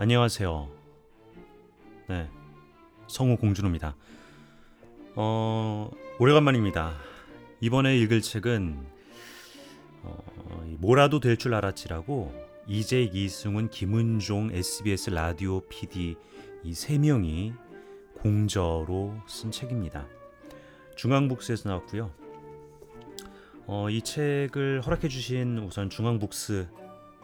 안녕하세요. 네, 성우 공준호입니다. 어, 오래간만입니다. 이번에 읽을 책은 어, 뭐라도 될 줄 알았지라고 이재 이승훈, 김은종, SBS 라디오 PD 이 세 명이 공저로 쓴 책입니다. 중앙북스에서 나왔고요. 어, 이 책을 허락해 주신 우선 중앙북스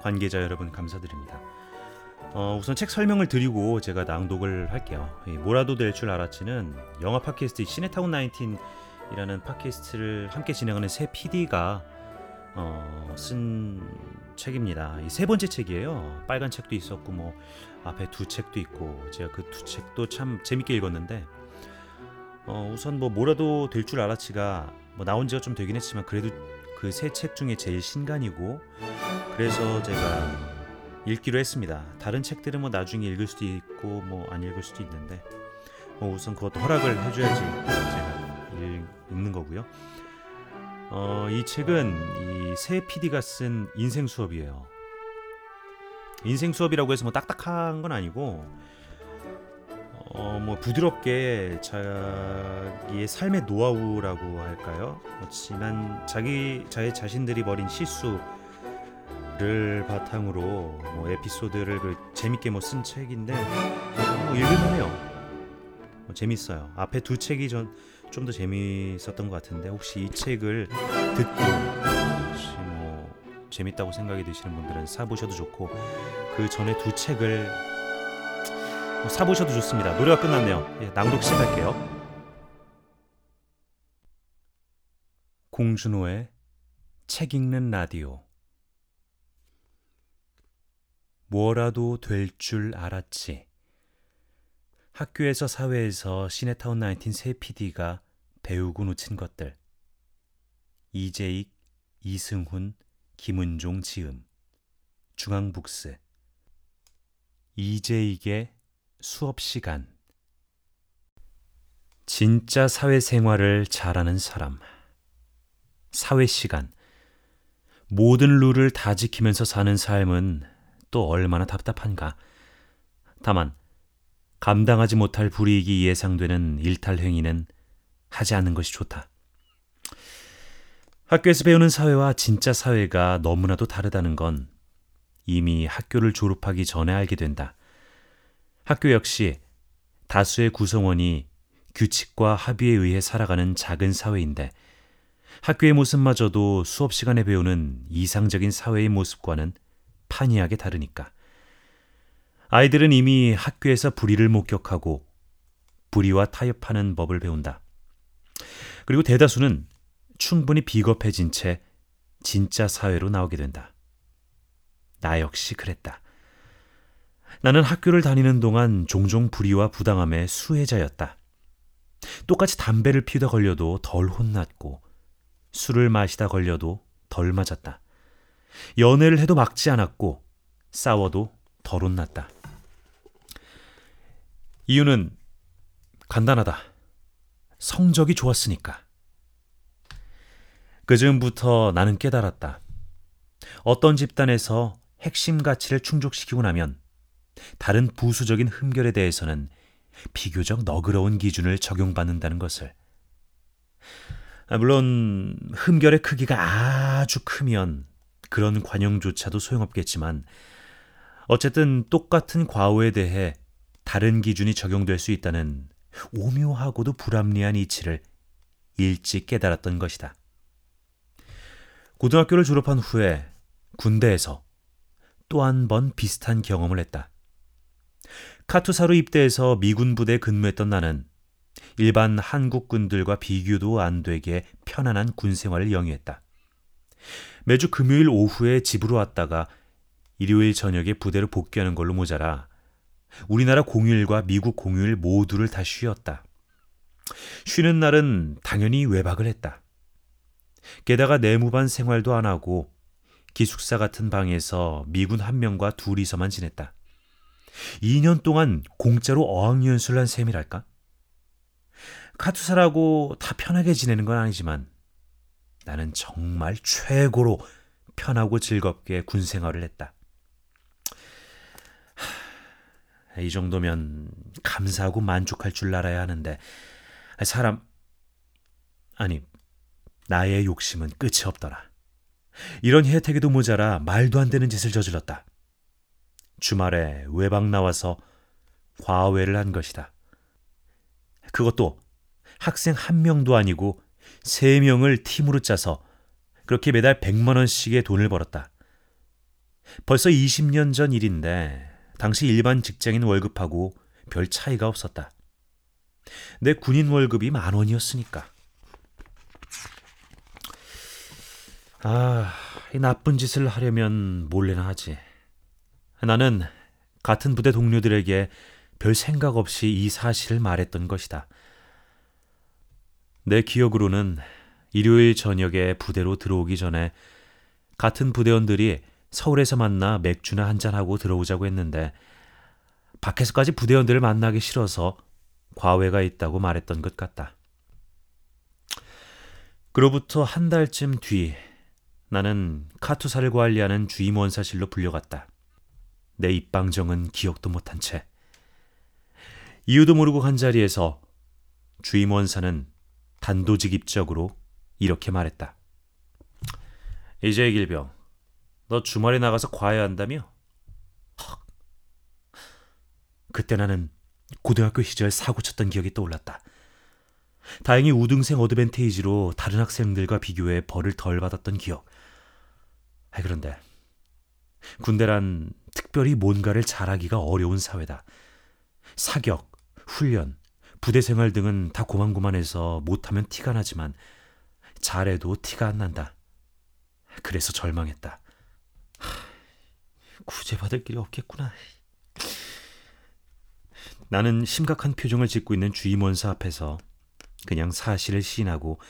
관계자 여러분 감사드립니다. 어, 우선 책 설명을 드리고 제가 낭독을 할게요. 뭐라도 될 줄 알았지는 영화 팟캐스트 시네타운 19이라는 팟캐스트를 함께 진행하는 새 PD가 어, 쓴 책입니다. 이세 번째 책이에요. 빨간 책도 있었고 뭐 앞에 두 책도 있고 제가 그 두 책도 참 재밌게 읽었는데 어, 우선 뭐 뭐라도 될 줄 알았지가 뭐 나온 지가 좀 되긴 했지만 그래도 그 세 책 중에 제일 신간이고 그래서 제가 읽기로 했습니다. 다른 책들은 뭐 나중에 읽을 수도 있고 뭐 안 읽을 수도 있는데 뭐 우선 그것도 허락을 해줘야지 제가 읽는 거고요. 어, 이 책은 이 새 PD가 쓴 인생 수업이에요. 인생 수업이라고 해서 뭐 딱딱한 건 아니고 어, 뭐 부드럽게 자기의 삶의 노하우라고 할까요? 뭐 지난 자기 자의 자신들이 벌인 실수 를 바탕으로 뭐 에피소드를 그 재밌게 뭐 쓴 책인데 뭐 읽을만해요. 뭐 재밌어요. 앞에 두 책이 좀더 재밌었던 것 같은데 혹시 이 책을 듣고 혹시 뭐 재밌다고 생각이 드시는 분들은 사보셔도 좋고 그 전에 두 책을 뭐 사보셔도 좋습니다. 노래가 끝났네요. 예, 낭독 시작할게요. 공준호의 책 읽는 라디오 뭐라도 될 줄 알았지. 학교에서 사회에서 시네타운 19 새 PD가 배우고 놓친 것들. 이재익, 이승훈, 김은종 지음. 중앙북스. 이재익의 수업 시간. 진짜 사회생활을 잘하는 사람. 사회 시간. 모든 룰을 다 지키면서 사는 삶은 또 얼마나 답답한가. 다만 감당하지 못할 불이익이 예상되는 일탈 행위는 하지 않는 것이 좋다. 학교에서 배우는 사회와 진짜 사회가 너무나도 다르다는 건 이미 학교를 졸업하기 전에 알게 된다. 학교 역시 다수의 구성원이 규칙과 합의에 의해 살아가는 작은 사회인데 학교의 모습마저도 수업 시간에 배우는 이상적인 사회의 모습과는 판이하게 다르니까. 아이들은 이미 학교에서 불의를 목격하고 불의와 타협하는 법을 배운다. 그리고 대다수는 충분히 비겁해진 채 진짜 사회로 나오게 된다. 나 역시 그랬다. 나는 학교를 다니는 동안 종종 불의와 부당함의 수혜자였다. 똑같이 담배를 피우다 걸려도 덜 혼났고 술을 마시다 걸려도 덜 맞았다. 연애를 해도 막지 않았고 싸워도 덜 혼났다. 이유는 간단하다. 성적이 좋았으니까. 그 즈음부터 나는 깨달았다. 어떤 집단에서 핵심 가치를 충족시키고 나면 다른 부수적인 흠결에 대해서는 비교적 너그러운 기준을 적용받는다는 것을. 물론 흠결의 크기가 아주 크면 그런 관용조차도 소용없겠지만 어쨌든 똑같은 과오에 대해 다른 기준이 적용될 수 있다는 오묘하고도 불합리한 이치를 일찍 깨달았던 것이다. 고등학교를 졸업한 후에 군대에서 또 한 번 비슷한 경험을 했다. 카투사로 입대해서 미군 부대에 근무했던 나는 일반 한국군들과 비교도 안 되게 편안한 군 생활을 영위했다. 매주 금요일 오후에 집으로 왔다가 일요일 저녁에 부대로 복귀하는 걸로 모자라 우리나라 공휴일과 미국 공휴일 모두를 다 쉬었다. 쉬는 날은 당연히 외박을 했다. 게다가 내무반 생활도 안 하고 기숙사 같은 방에서 미군 한 명과 둘이서만 지냈다. 2년 동안 공짜로 어학연수를 한 셈이랄까? 카투사라고 다 편하게 지내는 건 아니지만 나는 정말 최고로 편하고 즐겁게 군 생활을 했다. 이 정도면 감사하고 만족할 줄 알아야 하는데 사람 아니 나의 욕심은 끝이 없더라. 이런 혜택에도 모자라 말도 안 되는 짓을 저질렀다. 주말에 외박 나와서 과외를 한 것이다. 그것도 학생 한 명도 아니고 세 명을 팀으로 짜서 그렇게 매달 100만 원씩의 돈을 벌었다. 벌써 20년 전 일인데 당시 일반 직장인 월급하고 별 차이가 없었다. 내 군인 월급이 만 원이었으니까. 아, 이 나쁜 짓을 하려면 몰래나 하지. 나는 같은 부대 동료들에게 별 생각 없이 이 사실을 말했던 것이다. 내 기억으로는 일요일 저녁에 부대로 들어오기 전에 같은 부대원들이 서울에서 만나 맥주나 한잔하고 들어오자고 했는데 밖에서까지 부대원들을 만나기 싫어서 과외가 있다고 말했던 것 같다. 그로부터 한 달쯤 뒤 나는 카투사를 관리하는 주임 원사실로 불려갔다. 내 입방정은 기억도 못한 채 이유도 모르고 간 자리에서 주임 원사는 단도직입적으로 이렇게 말했다. 이제 길병, 너 주말에 나가서 과외한다며? 헉. 그때 나는 고등학교 시절 사고 쳤던 기억이 떠올랐다. 다행히 우등생 어드밴테이지로 다른 학생들과 비교해 벌을 덜 받았던 기억. 아, 그런데 군대란 특별히 뭔가를 잘하기가 어려운 사회다. 사격, 훈련, 부대 생활 등은 다 고만고만해서 못하면 티가 나지만 잘해도 티가 안 난다. 그래서 절망했다. 구제받을 길이 없겠구나. 나는 심각한 표정을 짓고 있는 주임원사 앞에서 그냥 사실을 시인하고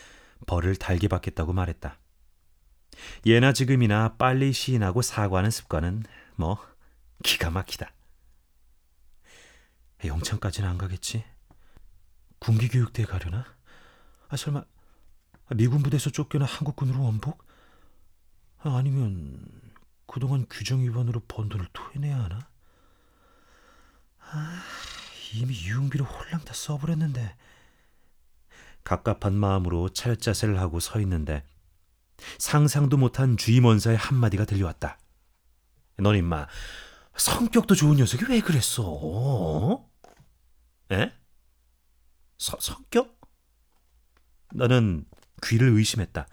벌을 달게 받겠다고 말했다. 예나 지금이나 빨리 시인하고 사과하는 습관은 뭐 기가 막히다. 영창까지는 안 가겠지? 군기교육대에 가려나? 아 설마 미군 부대에서 쫓겨나 한국군으로 원복? 아, 아니면 그동안 규정 위반으로 번 돈을 토해내야 하나? 아, 이미 유흥비로 홀랑 다 써버렸는데 갑갑한 마음으로 차렷자세를 하고 서 있는데 상상도 못한 주임 원사의 한마디가 들려왔다. 넌 임마 성격도 좋은 녀석이 왜 그랬어? 어? 에? 서, 성격? 나는 귀를 의심했다.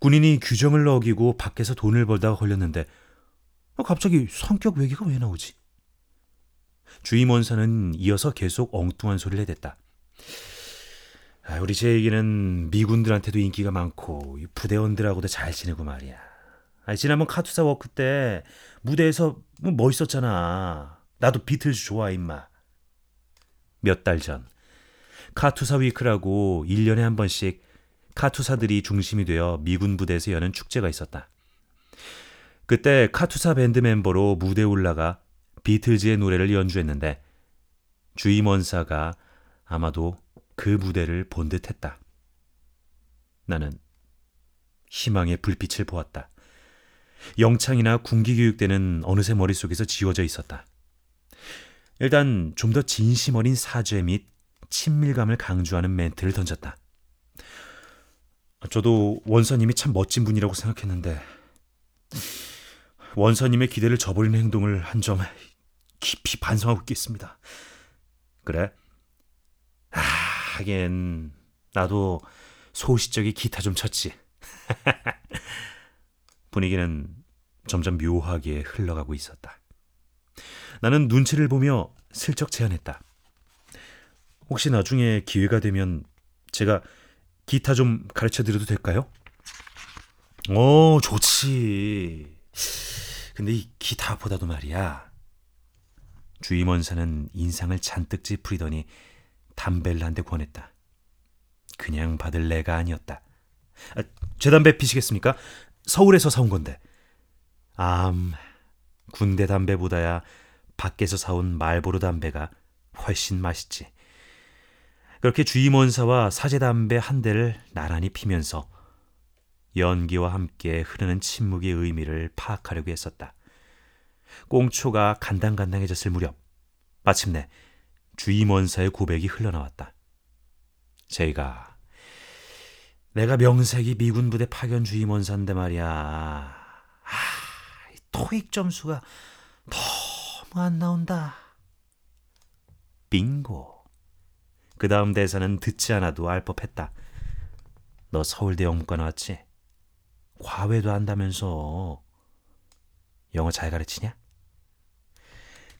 군인이 규정을 어기고 밖에서 돈을 벌다가 걸렸는데 어, 갑자기 성격 외기가 왜 나오지? 주임원사는 이어서 계속 엉뚱한 소리를 해댔다. 아, 우리 재익이는 미군들한테도 인기가 많고 부대원들하고도 잘 지내고 말이야. 아, 지난번 카투사 week 때 무대에서 뭐 멋있었잖아. 나도 비틀즈 좋아 임마. 몇 달 전 카투사 week라고 1년에 한 번씩 카투사들이 중심이 되어 미군 부대에서 여는 축제가 있었다. 그때 카투사 밴드 멤버로 무대에 올라가 비틀즈의 노래를 연주했는데 주임원사가 아마도 그 무대를 본 듯했다. 나는 희망의 불빛을 보았다. 영창이나 군기교육대는 어느새 머릿속에서 지워져 있었다. 일단 좀 더 진심 어린 사죄 및 친밀감을 강조하는 멘트를 던졌다. 저도 원서님이 참 멋진 분이라고 생각했는데 원서님의 기대를 저버리는 행동을 한 점 깊이 반성하고 있겠습니다. 그래? 아, 하긴 나도 소시적이 기타 좀 쳤지. 분위기는 점점 묘하게 흘러가고 있었다. 나는 눈치를 보며 슬쩍 제안했다. 혹시 나중에 기회가 되면 제가 기타 좀 가르쳐 드려도 될까요? 오, 좋지. 근데 이 기타보다도 말이야. 주임원사는 인상을 잔뜩 찌푸리더니 담배를 한 대 권했다. 그냥 받을 내가 아니었다. 아, 제 담배 피시겠습니까? 서울에서 사온 건데. 암, 군대 담배보다야 밖에서 사온 말보로 담배가 훨씬 맛있지. 그렇게 주임원사와 사제 담배 한 대를 나란히 피면서 연기와 함께 흐르는 침묵의 의미를 파악하려고 했었다. 꽁초가 간당간당해졌을 무렵 마침내 주임원사의 고백이 흘러나왔다. 제가 내가 명색이 미군 부대 파견 주임원사인데 말이야. 아, 토익 점수가 너무 안 나온다. 빙고. 그 다음 대사는 듣지 않아도 알 법했다. 너 서울대 영문과 나왔지? 과외도 한다면서 영어 잘 가르치냐?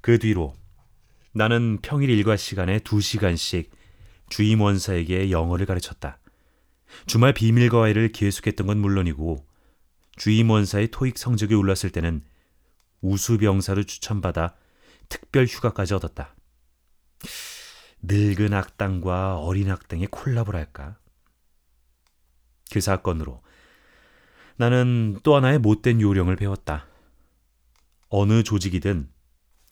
그 뒤로 나는 평일 일과 시간에 두시간씩 주임 원사에게 영어를 가르쳤다. 주말 비밀 과외를 계속했던 건 물론이고 주임 원사의 토익 성적이 올랐을 때는 우수 병사로 추천받아 특별 휴가까지 얻었다. 늙은 악당과 어린 악당의 콜라보랄까? 그 사건으로 나는 또 하나의 못된 요령을 배웠다. 어느 조직이든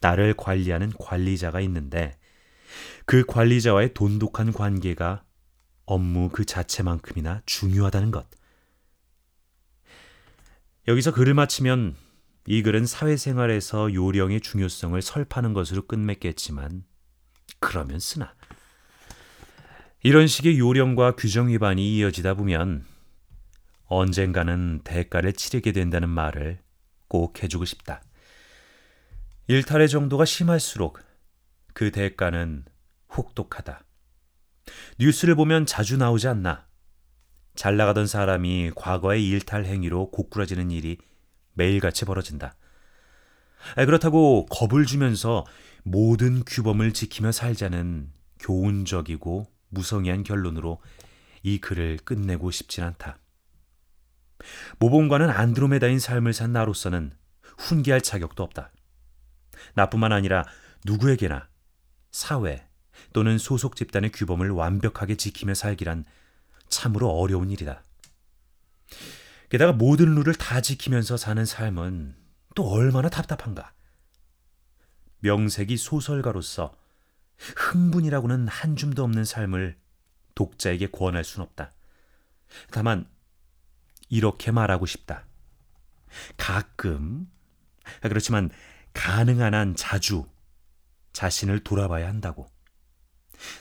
나를 관리하는 관리자가 있는데 그 관리자와의 돈독한 관계가 업무 그 자체만큼이나 중요하다는 것. 여기서 글을 마치면 이 글은 사회생활에서 요령의 중요성을 설파하는 것으로 끝맺겠지만 그러면 쓰나. 이런 식의 요령과 규정 위반이 이어지다 보면 언젠가는 대가를 치르게 된다는 말을 꼭 해주고 싶다. 일탈의 정도가 심할수록 그 대가는 혹독하다. 뉴스를 보면 자주 나오지 않나. 잘 나가던 사람이 과거의 일탈 행위로 고꾸라지는 일이 매일같이 벌어진다. 그렇다고 겁을 주면서 모든 규범을 지키며 살자는 교훈적이고 무성의한 결론으로 이 글을 끝내고 싶진 않다. 모범과는 안드로메다인 삶을 산 나로서는 훈계할 자격도 없다. 나뿐만 아니라 누구에게나 사회 또는 소속 집단의 규범을 완벽하게 지키며 살기란 참으로 어려운 일이다. 게다가 모든 룰을 다 지키면서 사는 삶은 또 얼마나 답답한가. 명색이 소설가로서 흥분이라고는 한 줌도 없는 삶을 독자에게 권할 순 없다. 다만 이렇게 말하고 싶다. 가끔 그렇지만 가능한 한 자주 자신을 돌아봐야 한다고.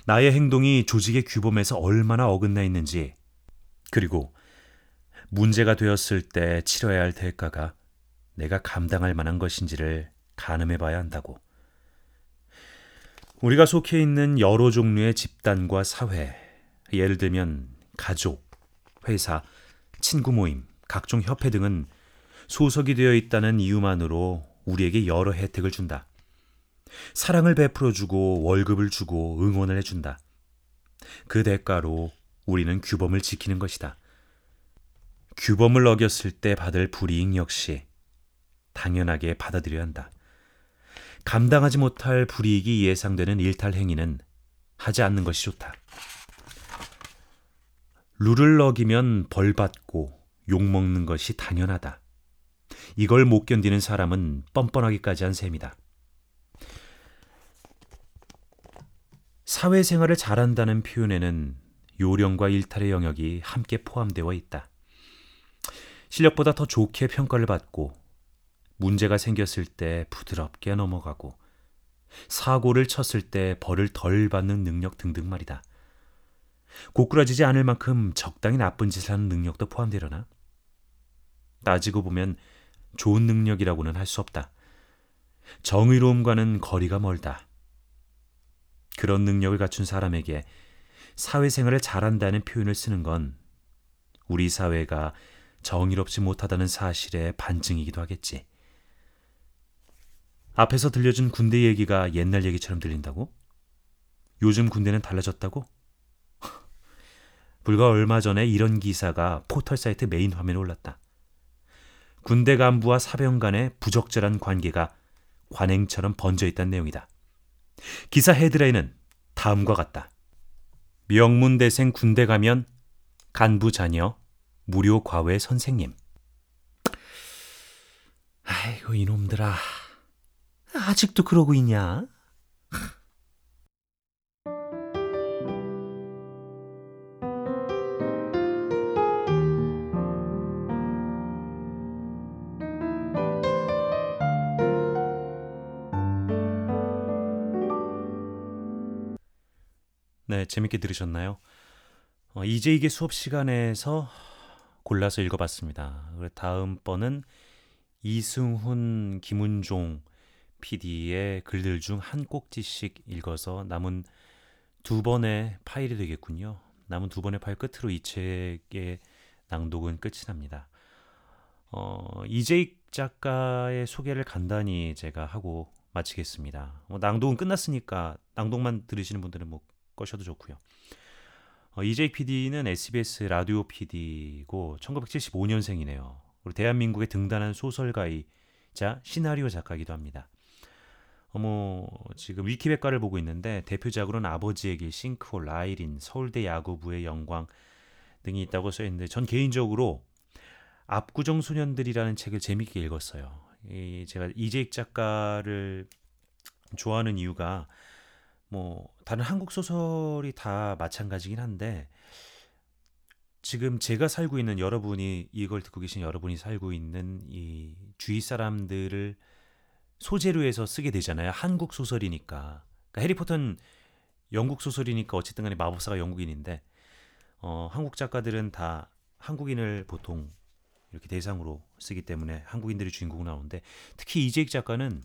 나의 행동이 조직의 규범에서 얼마나 어긋나 있는지, 그리고 문제가 되었을 때 치러야 할 대가가 내가 감당할 만한 것인지를 가늠해 봐야 한다고. 우리가 속해 있는 여러 종류의 집단과 사회, 예를 들면 가족, 회사, 친구 모임, 각종 협회 등은 소속이 되어 있다는 이유만으로 우리에게 여러 혜택을 준다. 사랑을 베풀어 주고 월급을 주고 응원을 해준다. 그 대가로 우리는 규범을 지키는 것이다. 규범을 어겼을 때 받을 불이익 역시 당연하게 받아들여야 한다. 감당하지 못할 불이익이 예상되는 일탈 행위는 하지 않는 것이 좋다. 룰을 어기면 벌 받고 욕 먹는 것이 당연하다. 이걸 못 견디는 사람은 뻔뻔하기까지 한 셈이다. 사회생활을 잘한다는 표현에는 요령과 일탈의 영역이 함께 포함되어 있다. 실력보다 더 좋게 평가를 받고 문제가 생겼을 때 부드럽게 넘어가고 사고를 쳤을 때 벌을 덜 받는 능력 등등 말이다. 고꾸라지지 않을 만큼 적당히 나쁜 짓을 하는 능력도 포함되려나? 따지고 보면 좋은 능력이라고는 할 수 없다. 정의로움과는 거리가 멀다. 그런 능력을 갖춘 사람에게 사회생활을 잘한다는 표현을 쓰는 건 우리 사회가 정의롭지 못하다는 사실의 반증이기도 하겠지. 앞에서 들려준 군대 얘기가 옛날 얘기처럼 들린다고? 요즘 군대는 달라졌다고? 불과 얼마 전에 이런 기사가 포털 사이트 메인 화면에 올랐다. 군대 간부와 사병 간의 부적절한 관계가 관행처럼 번져 있다는 내용이다. 기사 헤드라인은 다음과 같다. 명문대생 군대 가면 간부 자녀 무료 과외 선생님. 아이고 이놈들아. 아직도 그러고 있냐? 네, 재밌게 들으셨나요? 어, 이제 이게 수업 시간에서 골라서 읽어봤습니다. 다음 번은 이승훈, 김은종 PD의 글들 중 한 꼭지씩 읽어서 남은 두 번의 파일이 되겠군요. 남은 두 번의 파일 끝으로 이 책의 낭독은 끝이 납니다. 어, 이재익 작가의 소개를 간단히 제가 하고 마치겠습니다. 뭐 낭독은 끝났으니까 낭독만 들으시는 분들은 뭐 꺼셔도 좋고요. 어, 이재익 PD는 SBS 라디오 PD고 1975년생이네요. 그리고 대한민국의 등단한 소설가이자 시나리오 작가이기도 합니다. 어머 지금 위키백과를 보고 있는데 대표작으로는 아버지의 길, 싱크홀, 라이린, 서울대 야구부의 영광 등이 있다고 써 있는데 전 개인적으로 압구정 소년들이라는 책을 재밌게 읽었어요. 이 제가 이재익 작가를 좋아하는 이유가 뭐 다른 한국 소설이 다 마찬가지긴 한데 지금 제가 살고 있는 여러분이 이걸 듣고 계신 여러분이 살고 있는 이 주위 사람들을 소재로 해서 쓰게 되잖아요. 한국 소설이니까. 그러니까 해리포터는 영국 소설이니까 어쨌든 간에 마법사가 영국인인데 어, 한국 작가들은 다 한국인을 보통 이렇게 대상으로 쓰기 때문에 한국인들이 주인공 나오는데 특히 이재익 작가는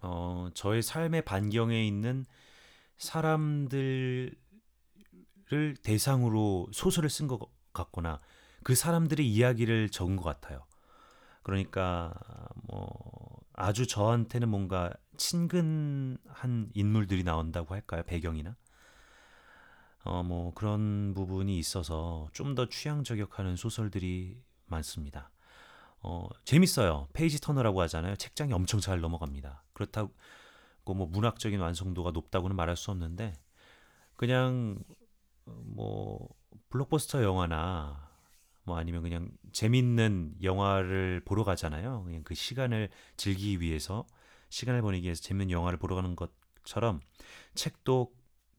어, 저의 삶의 반경에 있는 사람들을 대상으로 소설을 쓴 것 같거나 그 사람들의 이야기를 적은 것 같아요. 그러니까 뭐 아주 저한테는 뭔가 친근한 인물들이 나온다고 할까요? 배경이나 어 뭐 그런 부분이 있어서 좀 더 취향 저격하는 소설들이 많습니다. 어 재밌어요. 페이지 터너라고 하잖아요. 책장이 엄청 잘 넘어갑니다. 그렇다고 뭐 문학적인 완성도가 높다고는 말할 수 없는데 그냥 뭐 블록버스터 영화나 뭐 아니면 그냥 재밌는 영화를 보러 가잖아요. 그냥 그 시간을 즐기기 위해서 시간을 보내기 위해서 재밌는 영화를 보러 가는 것처럼 책도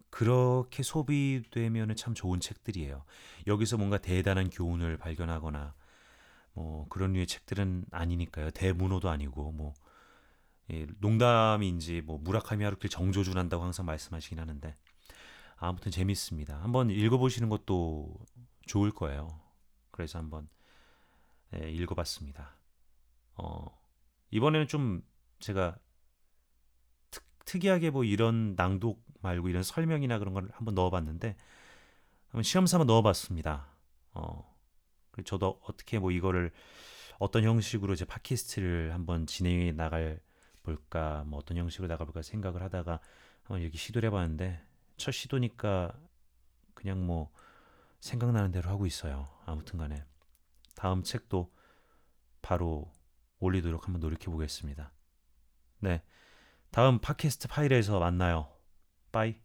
그렇게 소비되면 참 좋은 책들이에요. 여기서 뭔가 대단한 교훈을 발견하거나 뭐 그런 류의 책들은 아니니까요. 대문호도 아니고 뭐 예, 농담인지 뭐 무라카미 하루키 정조준 한다고 항상 말씀하시긴 하는데 아무튼 재밌습니다. 한번 읽어보시는 것도 좋을 거예요. 그래서 한번 예, 읽어봤습니다. 어, 이번에는 좀 제가 특, 특이하게 뭐 이런 낭독 말고 이런 설명이나 그런 걸 한번 넣어봤는데 한번 시험 삼아 넣어봤습니다. 어, 저도 어떻게 뭐 이거를 어떤 형식으로 제 팟캐스트를 한번 진행해 나갈 볼까 뭐 어떤 형식으로 나가볼까 생각을 하다가 한번 여기 시도를 해봤는데 첫 시도니까 그냥 뭐 생각나는 대로 하고 있어요. 아무튼 간에 다음 책도 바로 올리도록 한번 노력해 보겠습니다. 네, 다음 팟캐스트 파일에서 만나요. 빠이.